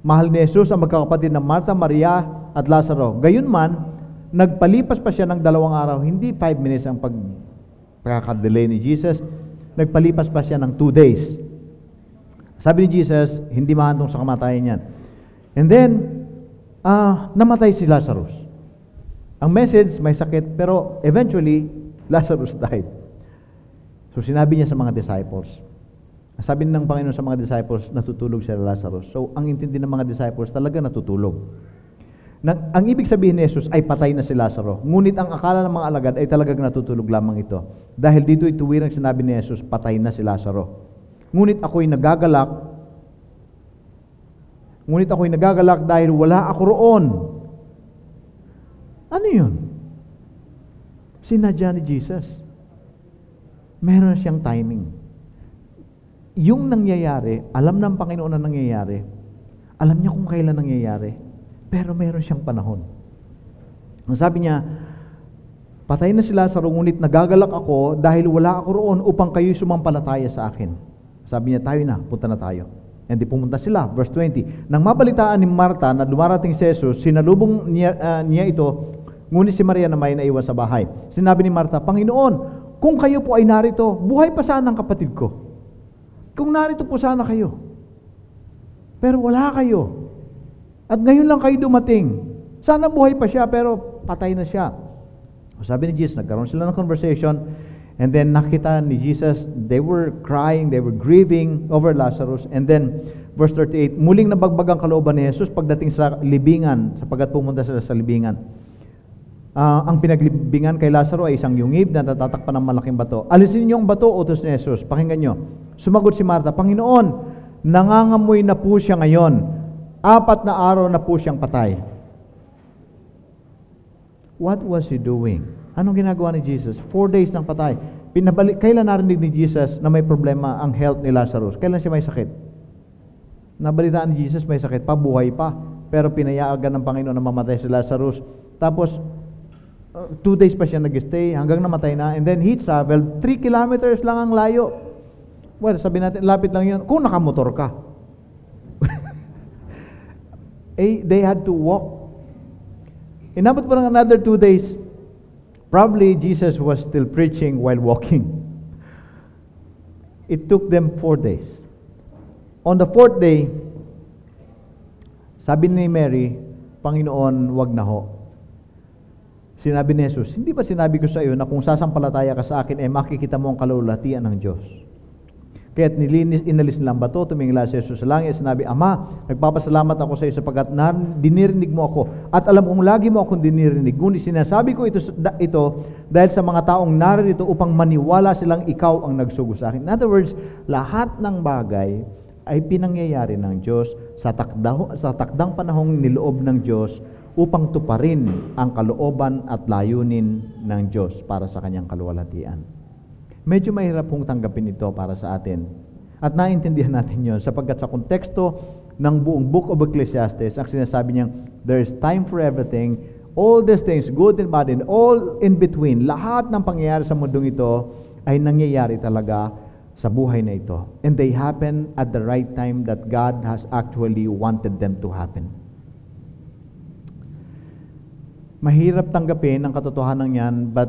Mahal ni Jesus ang magkakapatid ng Martha, Maria at Lazaro. Gayunman, nagpalipas pa siya ng dalawang araw. Hindi five minutes ang pag pagkakadelay ni Jesus. Nagpalipas pa siya ng two days. Sabi ni Jesus, hindi mahantong sa kamatayan yan. And then, uh, namatay si Lazarus. Ang message, may sakit, pero eventually, Lazarus died. So sinabi niya sa mga disciples, sabi ng Panginoon sa mga disciples, natutulog si Lazarus. So, ang intindi ng mga disciples, talaga natutulog. Nang, ang ibig sabihin ni Jesus ay patay na si Lazaro. Ngunit ang akala ng mga alagad ay talagang natutulog lamang ito. Dahil dito ituwirang sinabi ni Jesus, patay na si Lazaro. Ngunit ako'y nagagalak, ngunit ako'y nagagalak dahil wala ako roon. Ano yun? Sinadya ni Jesus. Meron siyang timing yung nangyayari, alam ng Panginoon na nangyayari, alam niya kung kailan nangyayari, pero meron siyang panahon. Ang sabi niya, patay na si Lazaro, ngunit nagagalak ako dahil wala ako roon upang kayo'y sumampalataya sa akin. Sabi niya, tayo na, punta na tayo. And di pumunta sila. Verse 20, Nang mabalitaan ni Marta na dumarating si Jesus, sinalubong niya, uh, niya ito, ngunit si Maria na may naiwan sa bahay. Sinabi ni Marta, Panginoon, kung kayo po ay narito, buhay pa saan ang kapatid ko? Kung narito po sana kayo. Pero wala kayo. At ngayon lang kayo dumating. Sana buhay pa siya pero patay na siya. Sabi ni Jesus, nagkaroon sila ng conversation and then nakita ni Jesus, they were crying, they were grieving over Lazarus. And then, verse 38, muling nabagbag ang kalooban ni Jesus pagdating sa libingan, sapagkat pumunta sila sa libingan. Uh, ang pinaglibingan kay Lazaro ay isang yungib na natatakpan ng malaking bato. Alisin niyo ang bato, utos ni Jesus. Pakinggan niyo. Sumagot si Martha, Panginoon, nangangamoy na po siya ngayon. Apat na araw na po siyang patay. What was he doing? Anong ginagawa ni Jesus? Four days ng patay. Pinabalik, kailan narinig ni Jesus na may problema ang health ni Lazarus? Kailan siya may sakit? Nabalitaan ni Jesus may sakit pa, buhay pa. Pero pinayagan ng Panginoon na mamatay si Lazarus. Tapos, uh, two days pa siya nag-stay hanggang namatay na. And then he traveled, three kilometers lang ang layo Well, sabi natin, lapit lang yun. Kung nakamotor ka. eh, they had to walk. Inabot pa ng another two days. Probably Jesus was still preaching while walking. It took them four days. On the fourth day, sabi ni Mary, Panginoon, wag na ho. Sinabi ni Jesus, hindi ba sinabi ko sa iyo na kung sasampalataya ka sa akin, eh makikita mo ang kalulatian ng Diyos. Kaya't nilinis, inalis nilang bato, tumingala si Jesus sa langit, sinabi, Ama, nagpapasalamat ako sa iyo sapagkat na, dinirinig mo ako. At alam kong lagi mo akong dinirinig. Ngunit sinasabi ko ito, ito dahil sa mga taong naririto upang maniwala silang ikaw ang nagsugo sa akin. In other words, lahat ng bagay ay pinangyayari ng Diyos sa, takda, sa takdang panahong niloob ng Diyos upang tuparin ang kalooban at layunin ng Diyos para sa kanyang kaluwalhatian. Medyo mahirap pong tanggapin ito para sa atin. At naintindihan natin yon sapagkat sa konteksto ng buong Book of Ecclesiastes, ang sinasabi niyang, there is time for everything, all these things, good and bad, and all in between, lahat ng pangyayari sa mundong ito ay nangyayari talaga sa buhay na ito. And they happen at the right time that God has actually wanted them to happen. Mahirap tanggapin ang katotohanan yan, but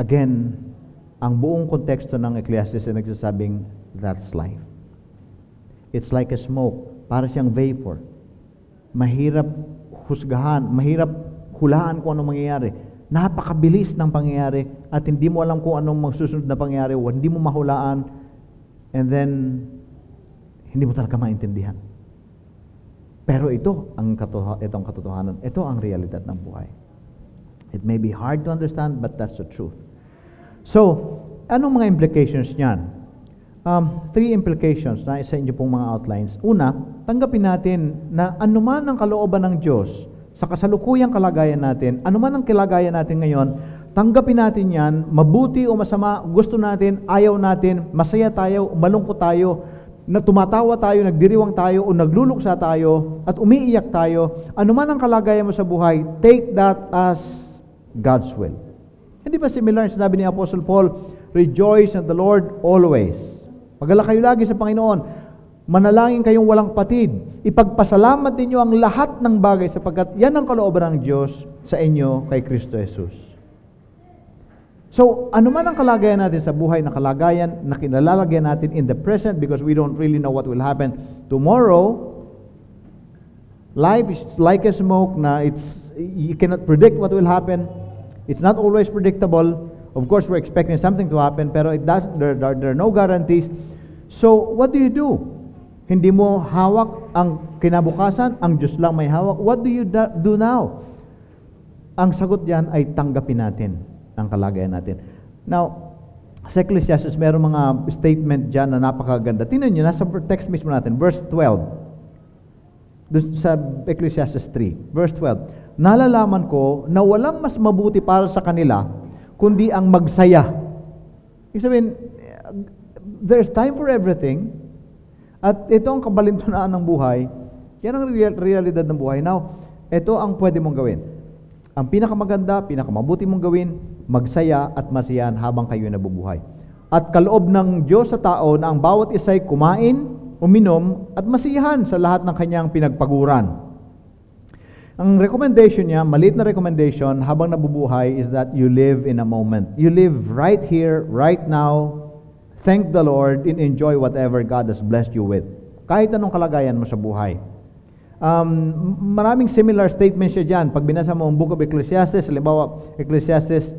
again, ang buong konteksto ng Ecclesiastes ay nagsasabing, that's life. It's like a smoke, para siyang vapor. Mahirap husgahan, mahirap hulaan kung anong mangyayari. Napakabilis ng pangyayari at hindi mo alam kung anong magsusunod na pangyayari hindi mo mahulaan and then hindi mo talaga maintindihan. Pero ito ang katotohanan, itong katotohanan. Ito ang realidad ng buhay. It may be hard to understand, but that's the truth. So, anong mga implications niyan? Um, three implications na isa inyo pong mga outlines. Una, tanggapin natin na anuman ang kalooban ng Diyos sa kasalukuyang kalagayan natin, anuman ang kalagayan natin ngayon, tanggapin natin yan, mabuti o masama, gusto natin, ayaw natin, masaya tayo, malungkot tayo, na tumatawa tayo, nagdiriwang tayo, o nagluluksa tayo, at umiiyak tayo, anuman ang kalagayan mo sa buhay, take that as God's will. Hindi ba similar ang sinabi ni Apostle Paul, Rejoice in the Lord always. Magala kayo lagi sa Panginoon. Manalangin kayong walang patid. Ipagpasalamat ninyo ang lahat ng bagay sapagkat yan ang kalooban ng Diyos sa inyo kay Kristo Jesus. So, ano man ang kalagayan natin sa buhay na kalagayan na kinalalagyan natin in the present because we don't really know what will happen tomorrow, life is like a smoke na it's you cannot predict what will happen. It's not always predictable. Of course, we're expecting something to happen, pero it does there, there, there are no guarantees. So, what do you do? Hindi mo hawak ang kinabukasan, ang Diyos lang may hawak. What do you do now? Ang sagot diyan ay tanggapin natin ang kalagayan natin. Now, sa Ecclesiastes, meron mga statement dyan na napakaganda. Tingnan nyo, nasa text mismo natin, verse 12. Doon sa Ecclesiastes 3, verse 12. Nalalaman ko na walang mas mabuti para sa kanila kundi ang magsaya. Ibig sabihin, there's time for everything. At ito ang kabalintunaan ng buhay. Yan ang real, realidad ng buhay. Now, ito ang pwede mong gawin. Ang pinakamaganda, pinakamabuti mong gawin, magsaya at masiyahan habang kayo nabubuhay. At kaloob ng Diyos sa tao na ang bawat isa'y kumain, uminom, at masiyahan sa lahat ng kanyang pinagpaguran. Ang recommendation niya, maliit na recommendation habang nabubuhay is that you live in a moment. You live right here, right now, thank the Lord, and enjoy whatever God has blessed you with. Kahit anong kalagayan mo sa buhay. Um, maraming similar statements siya dyan. Pag binasa mo ang Book of Ecclesiastes, halimbawa, Ecclesiastes,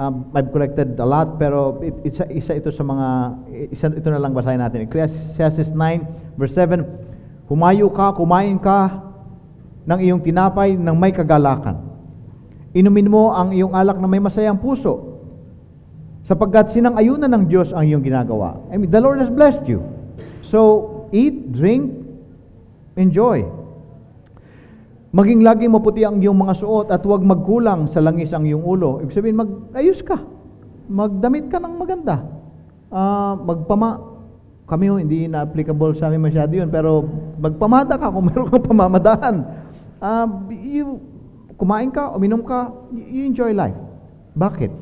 um, I've collected a lot, pero it, isa, isa ito sa mga, isa, ito na lang basahin natin. Ecclesiastes 9, verse 7, Humayo ka, kumain ka ng iyong tinapay ng may kagalakan. Inumin mo ang iyong alak na may masayang puso, sapagkat sinang-ayunan ng Diyos ang iyong ginagawa. I mean, the Lord has blessed you. So, eat, drink, enjoy. Maging lagi maputi ang iyong mga suot at huwag magkulang sa langis ang iyong ulo. Ibig sabihin, mag-ayos ka. Magdamit ka ng maganda. Uh, magpama... Kami ho, hindi na applicable sa amin masyado yun, pero magpamada ka kung meron kang pamamadaan. Uh, you, kumain ka, uminom ka, you enjoy life. Bakit?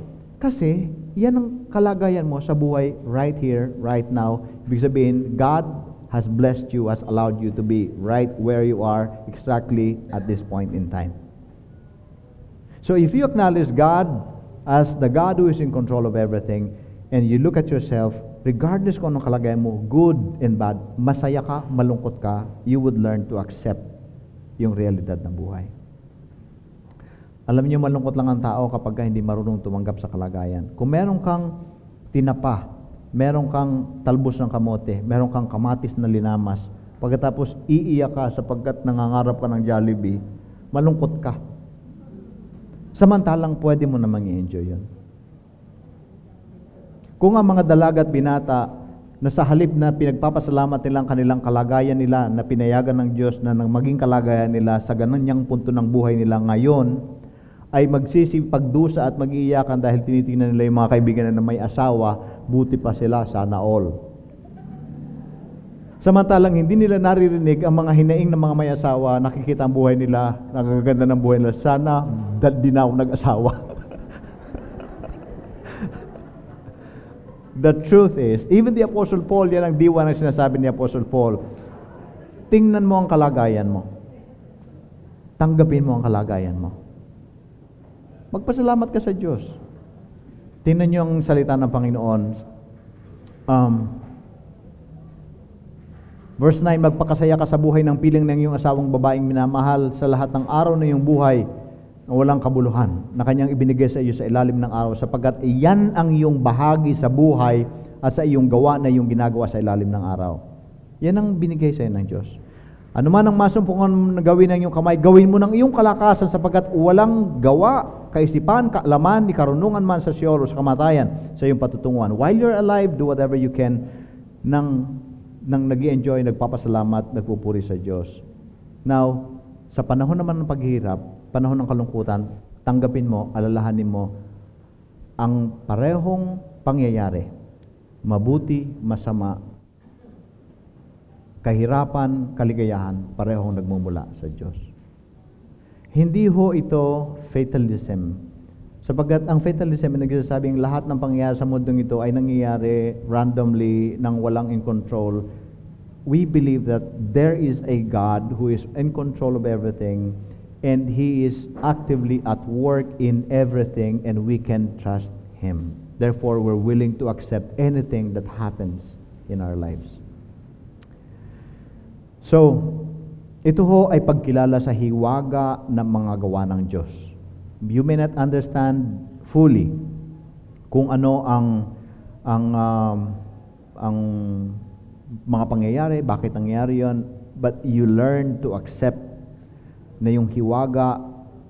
Kasi yan ang kalagayan mo sa buhay right here, right now. Ibig sabihin, God has blessed you, has allowed you to be right where you are exactly at this point in time. So if you acknowledge God as the God who is in control of everything, and you look at yourself, regardless kung anong kalagayan mo, good and bad, masaya ka, malungkot ka, you would learn to accept yung realidad ng buhay. Alam niyo, malungkot lang ang tao kapag hindi marunong tumanggap sa kalagayan. Kung meron kang tinapa, meron kang talbos ng kamote, meron kang kamatis na linamas, pagkatapos iiyak ka sapagkat nangangarap ka ng Jollibee, malungkot ka. Samantalang pwede mo namang i-enjoy yun. Kung ang mga dalaga at binata na sa halip na pinagpapasalamat nilang kanilang kalagayan nila na pinayagan ng Diyos na nang maging kalagayan nila sa gananyang punto ng buhay nila ngayon, ay magsisipagdusa at mag-iiyakan dahil tinitingnan nila yung mga kaibigan na may asawa, buti pa sila, sana all. Samantalang hindi nila naririnig ang mga hinaing ng mga may asawa, nakikita ang buhay nila, nakaganda ng buhay nila, sana dad din ako nag-asawa. The truth is, even the Apostle Paul, yan ang diwa na sinasabi ni Apostle Paul, tingnan mo ang kalagayan mo. Tanggapin mo ang kalagayan mo. Magpasalamat ka sa Diyos. Tingnan niyo ang salita ng Panginoon. Um, verse 9, Magpakasaya ka sa buhay ng piling ng iyong asawang babaeng minamahal sa lahat ng araw na iyong buhay na walang kabuluhan na kanyang ibinigay sa iyo sa ilalim ng araw sapagkat iyan ang iyong bahagi sa buhay at sa iyong gawa na iyong ginagawa sa ilalim ng araw. Yan ang binigay sa iyo ng Diyos. Ano man ang masumpungan na gawin ng iyong kamay, gawin mo ng iyong kalakasan sapagkat walang gawa, kaisipan, kaalaman, ni karunungan man sa siyol o sa kamatayan sa iyong patutunguhan. While you're alive, do whatever you can nang, nang nag enjoy nagpapasalamat, nagpupuri sa Diyos. Now, sa panahon naman ng paghihirap, panahon ng kalungkutan, tanggapin mo, alalahanin mo ang parehong pangyayari. Mabuti, masama, kahirapan, kaligayahan, parehong nagmumula sa Diyos. Hindi ho ito fatalism. Sapagkat ang fatalism ay nagsasabing lahat ng pangyayari sa mundong ito ay nangyayari randomly, nang walang in control. We believe that there is a God who is in control of everything and He is actively at work in everything and we can trust Him. Therefore, we're willing to accept anything that happens in our lives. So, ito ho ay pagkilala sa hiwaga ng mga gawa ng Diyos. You may not understand fully kung ano ang ang um, ang mga pangyayari, bakit nangyayari 'yon, but you learn to accept na yung hiwaga,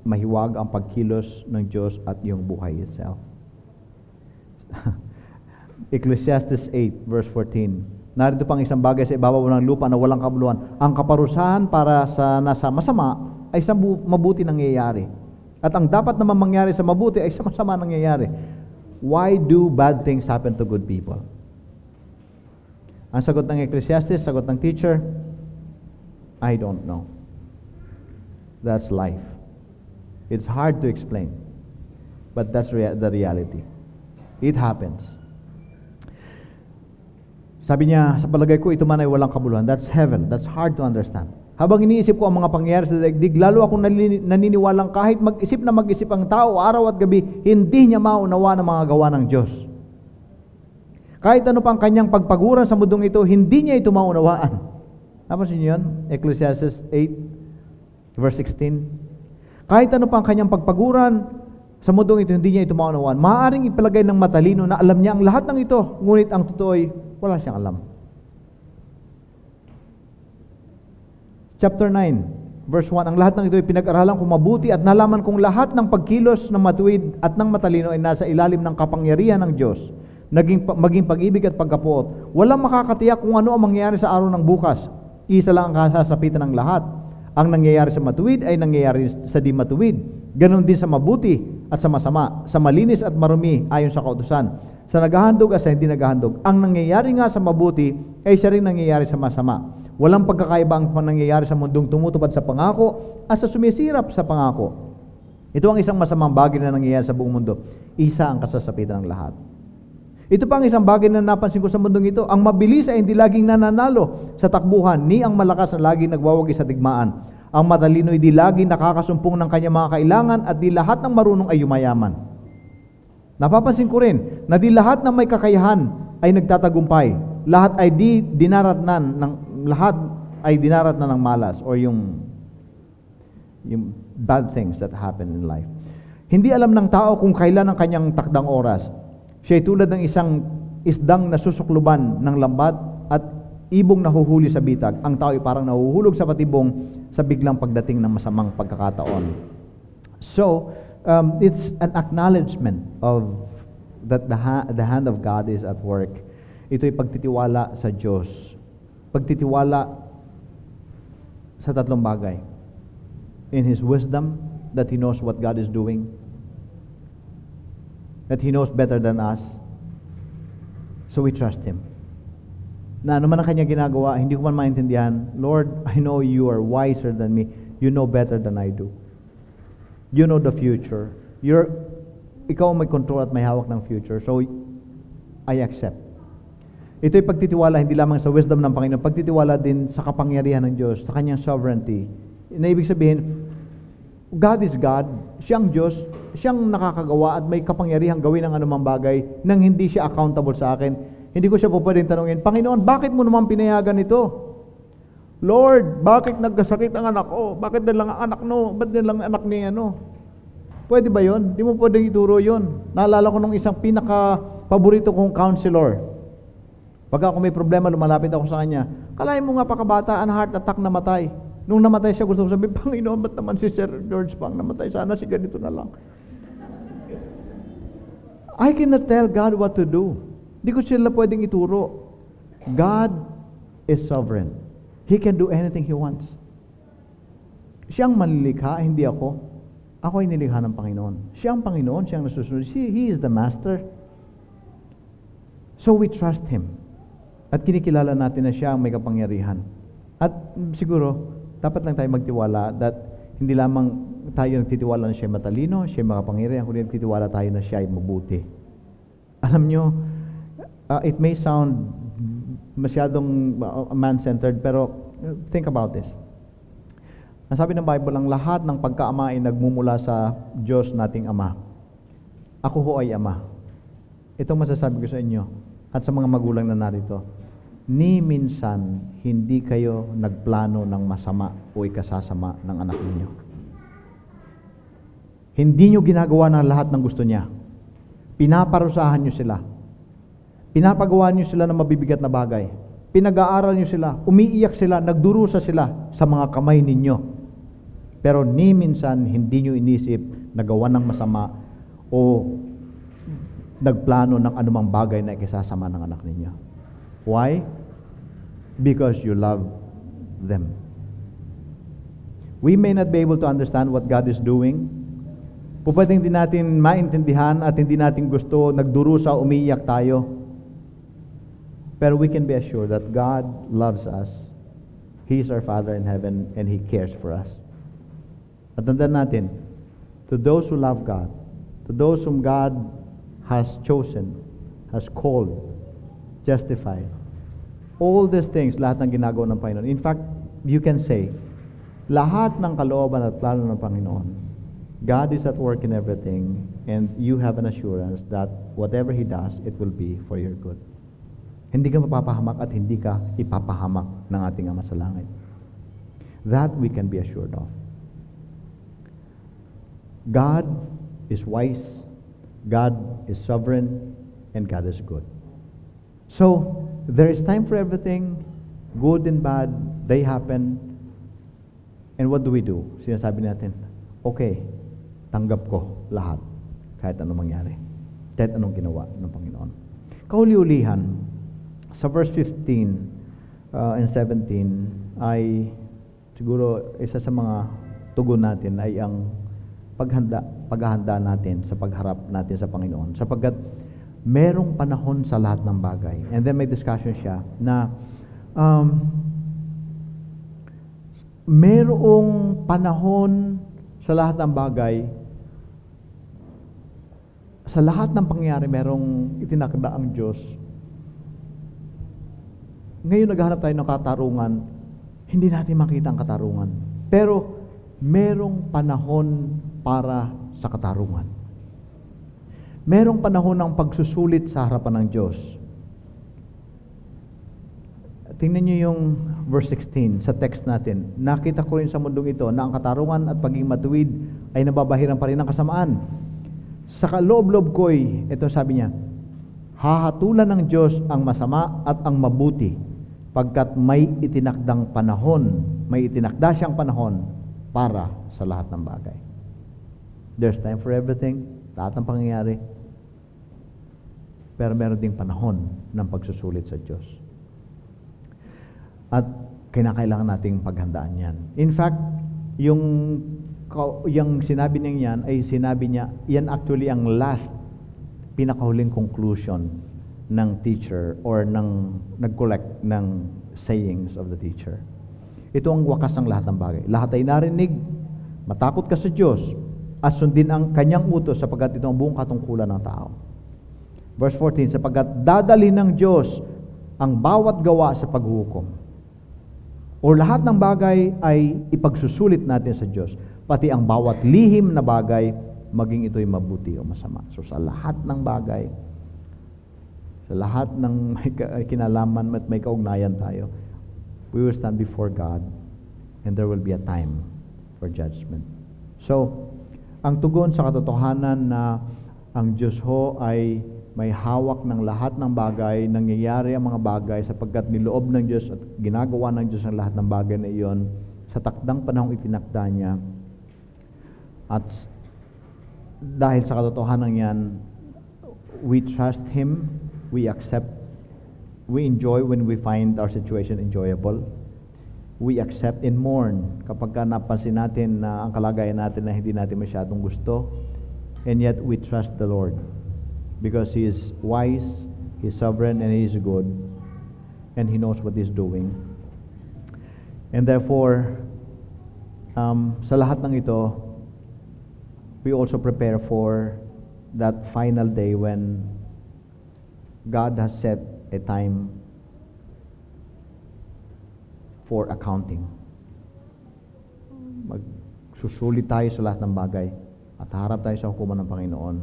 mahiwaga ang pagkilos ng Diyos at yung buhay itself. Ecclesiastes 8 verse 14. Narito pang isang bagay sa ibabaw ng lupa na walang kabuluhan. Ang kaparusahan para sa nasa masama ay sa mabuti nangyayari. At ang dapat naman mangyari sa mabuti ay sa masama nangyayari. Why do bad things happen to good people? Ang sagot ng Ecclesiastes, sagot ng teacher, I don't know. That's life. It's hard to explain, but that's rea- the reality. It happens. Sabi niya, sa palagay ko, ito man ay walang kabuluhan. That's heaven. That's hard to understand. Habang iniisip ko ang mga pangyayari sa daigdig, lalo akong naniniwalang kahit mag-isip na mag-isip ang tao araw at gabi, hindi niya maunawa ng mga gawa ng Diyos. Kahit ano pang kanyang pagpaguran sa mundong ito, hindi niya ito maunawaan. Napansin niyo yun? Ecclesiastes 8, verse 16. Kahit ano pang kanyang pagpaguran sa mundong ito, hindi niya ito maunawaan. Maaaring ipalagay ng matalino na alam niya ang lahat ng ito, ngunit ang totoo ay wala siyang alam. Chapter 9, verse 1, ang lahat ng ito ay pinag-aralan kong mabuti at nalaman kong lahat ng pagkilos ng matuwid at ng matalino ay nasa ilalim ng kapangyarihan ng Diyos, naging, maging pag-ibig at pagkapuot. Walang makakatiyak kung ano ang mangyayari sa araw ng bukas. Isa lang ang kasasapitan ng lahat. Ang nangyayari sa matuwid ay nangyayari sa di matuwid. Ganon din sa mabuti at sa masama, sa malinis at marumi ayon sa kautusan. Sa naghahandog at sa hindi naghahandog. Ang nangyayari nga sa mabuti ay siya rin nangyayari sa masama. Walang pagkakaiba ang nangyayari sa mundong tumutupad sa pangako at sa sumisirap sa pangako. Ito ang isang masamang bagay na nangyayari sa buong mundo. Isa ang kasasapitan ng lahat. Ito pa ang isang bagay na napansin ko sa mundong ito. Ang mabilis ay hindi laging nananalo sa takbuhan, ni ang malakas na laging nagwawagi sa digmaan. Ang matalino ay di laging nakakasumpong ng kanyang mga kailangan at di lahat ng marunong ay yumayaman. Napapansin ko rin na di lahat ng may kakayahan ay nagtatagumpay. Lahat ay di dinaratnan ng lahat ay dinaratnan ng malas or yung yung bad things that happen in life. Hindi alam ng tao kung kailan ang kanyang takdang oras. Siya ay tulad ng isang isdang nasusukluban ng lambat at ibong nahuhuli sa bitag. Ang tao ay parang nahuhulog sa patibong sa biglang pagdating ng masamang pagkakataon. So, um, it's an acknowledgement of that the, ha- the hand of God is at work. Ito ay pagtitiwala sa Diyos. Pagtitiwala sa tatlong bagay. In His wisdom, that He knows what God is doing. That He knows better than us. So we trust Him. Na ano man ang kanya ginagawa, hindi ko man maintindihan, Lord, I know you are wiser than me. You know better than I do. You know the future. You're, ikaw ang may control at may hawak ng future. So, I accept. Ito'y pagtitiwala hindi lamang sa wisdom ng Panginoon, pagtitiwala din sa kapangyarihan ng Diyos, sa kanyang sovereignty. Na ibig sabihin, God is God, siyang Diyos, siyang nakakagawa at may kapangyarihan gawin ang anumang bagay nang hindi siya accountable sa akin. Hindi ko siya po pwedeng tanungin, Panginoon, bakit mo naman pinayagan ito? Lord, bakit nagkasakit ang anak ko? Bakit na lang ang anak no? Ba't na lang ang anak ni ano? Pwede ba yon? Di mo pwedeng ituro yon. Naalala ko nung isang pinaka-paborito kong counselor. Pag ako may problema, lumalapit ako sa kanya. Kalahin mo nga pakabata, ang heart attack namatay. Nung namatay siya, gusto ko sabihin, Panginoon, ba't naman si Sir George Pang namatay? Sana si ganito na lang. I cannot tell God what to do. Hindi ko sila pwedeng ituro. God is sovereign. He can do anything He wants. Siyang manlilikha, hindi ako. Ako ay nilikha ng Panginoon. Siya ang Panginoon, siya ang nasusunod. He, he is the Master. So we trust Him. At kinikilala natin na siya ang may kapangyarihan. At siguro, dapat lang tayo magtiwala that hindi lamang tayo nagtitiwala na siya matalino, siya makapangyarihan, kundi nagtitiwala tayo na siya ay mabuti. Alam nyo, uh, it may sound masyadong uh, man-centered, pero uh, think about this. Ang sabi ng Bible, ang lahat ng pagkaama ay nagmumula sa Diyos nating Ama. Ako ho ay Ama. Itong masasabi ko sa inyo at sa mga magulang na narito, ni minsan hindi kayo nagplano ng masama o ikasasama ng anak ninyo. Hindi nyo ginagawa ng lahat ng gusto niya. Pinaparusahan nyo sila. Pinapagawa nyo sila ng mabibigat na bagay. Pinag-aaral nyo sila. Umiiyak sila. Nagdurusa sila sa mga kamay ninyo. Pero ni minsan hindi nyo inisip na gawa ng masama o nagplano ng anumang bagay na ikisasama ng anak ninyo. Why? Because you love them. We may not be able to understand what God is doing. Pupwedeng hindi natin maintindihan at hindi natin gusto, nagdurusa, umiiyak tayo. Pero we can be assured that God loves us. He is our Father in heaven and He cares for us. At tandaan natin, to those who love God, to those whom God has chosen, has called, justified, all these things, lahat ng ginagawa ng Panginoon. In fact, you can say, lahat ng kalooban at plano ng Panginoon, God is at work in everything, and you have an assurance that whatever He does, it will be for your good. Hindi ka mapapahamak at hindi ka ipapahamak ng ating Ama sa langit. That we can be assured of. God is wise, God is sovereign, and God is good. So, there is time for everything, good and bad, they happen. And what do we do? Sinasabi natin, okay, tanggap ko lahat, kahit anong mangyari, kahit anong ginawa ng Panginoon. Kauli-ulihan, sa verse 15 uh, and 17 ay siguro isa sa mga tugon natin ay ang paghanda, paghahanda natin sa pagharap natin sa Panginoon. Sapagkat merong panahon sa lahat ng bagay. And then may discussion siya na um, merong panahon sa lahat ng bagay Sa lahat ng pangyayari, merong itinakda ang Diyos. Ngayon naghahanap tayo ng katarungan, hindi natin makita ang katarungan. Pero merong panahon para sa katarungan. Merong panahon ng pagsusulit sa harapan ng Diyos. Tingnan niyo yung verse 16 sa text natin. Nakita ko rin sa mundong ito na ang katarungan at pagiging matuwid ay nababahiran pa rin ng kasamaan. Sa kaloob-loob ko'y, ito sabi niya, hahatulan ng Diyos ang masama at ang mabuti pagkat may itinakdang panahon, may itinakda siyang panahon para sa lahat ng bagay. There's time for everything, lahat ng pangyayari. Pero meron ding panahon ng pagsusulit sa Diyos. At kinakailangan nating paghandaan yan. In fact, yung, yung sinabi niya yan ay sinabi niya, yan actually ang last, pinakahuling conclusion ng teacher or ng nag-collect ng sayings of the teacher. Ito ang wakas ng lahat ng bagay. Lahat ay narinig, matakot ka sa Diyos, at sundin ang kanyang utos sapagkat ito ang buong katungkulan ng tao. Verse 14, sapagkat dadali ng Diyos ang bawat gawa sa paghuhukom. O lahat ng bagay ay ipagsusulit natin sa Diyos, pati ang bawat lihim na bagay, maging ito'y mabuti o masama. So sa lahat ng bagay, sa lahat ng may kinalaman at may kaugnayan tayo, we will stand before God and there will be a time for judgment. So, ang tugon sa katotohanan na ang Diyos ho ay may hawak ng lahat ng bagay, nangyayari ang mga bagay sapagkat niloob ng Diyos at ginagawa ng Diyos ang lahat ng bagay na iyon sa takdang panahong itinakda niya. At dahil sa katotohanan yan, we trust Him, we accept, we enjoy when we find our situation enjoyable. We accept and mourn kapag ka napansin natin na ang kalagayan natin na hindi natin masyadong gusto. And yet we trust the Lord because He is wise, He is sovereign, and He is good, and He knows what He's doing. And therefore, um, sa lahat ng ito, we also prepare for that final day when God has set a time for accounting. Magsusulit tayo sa lahat ng bagay at harap tayo sa hukuman ng Panginoon.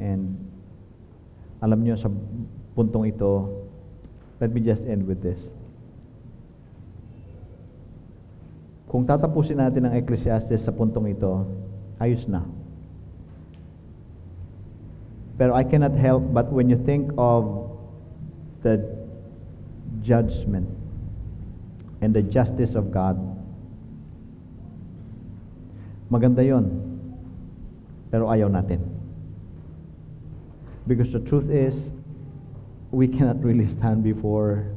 And alam niyo sa puntong ito, let me just end with this. Kung tatapusin natin ang Ecclesiastes sa puntong ito, ayos na. Pero I cannot help but when you think of the judgment and the justice of God, maganda yon. Pero ayaw natin. Because the truth is, we cannot really stand before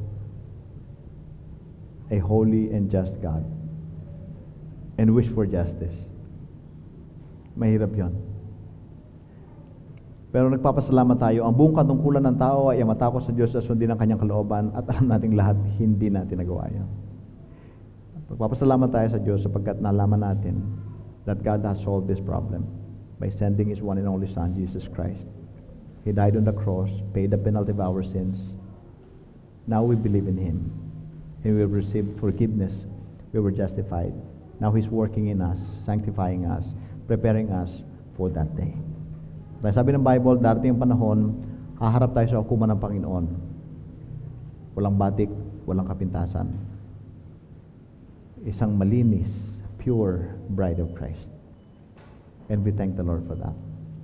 a holy and just God and wish for justice. Mahirap yon. Pero nagpapasalamat tayo, ang buong katungkulan ng tao ay matakot sa Diyos at sundin ang kanyang kalooban at alam nating lahat hindi natin nagawa yan. Nagpapasalamat tayo sa Diyos sapagkat nalaman natin that God has solved this problem by sending His one and only Son, Jesus Christ. He died on the cross, paid the penalty of our sins. Now we believe in Him and we will receive forgiveness. We were justified. Now He's working in us, sanctifying us, preparing us for that day. Dahil sabi ng Bible, darating ang panahon, haharap tayo sa hukuman ng Panginoon. Walang batik, walang kapintasan. Isang malinis, pure bride of Christ. And we thank the Lord for that.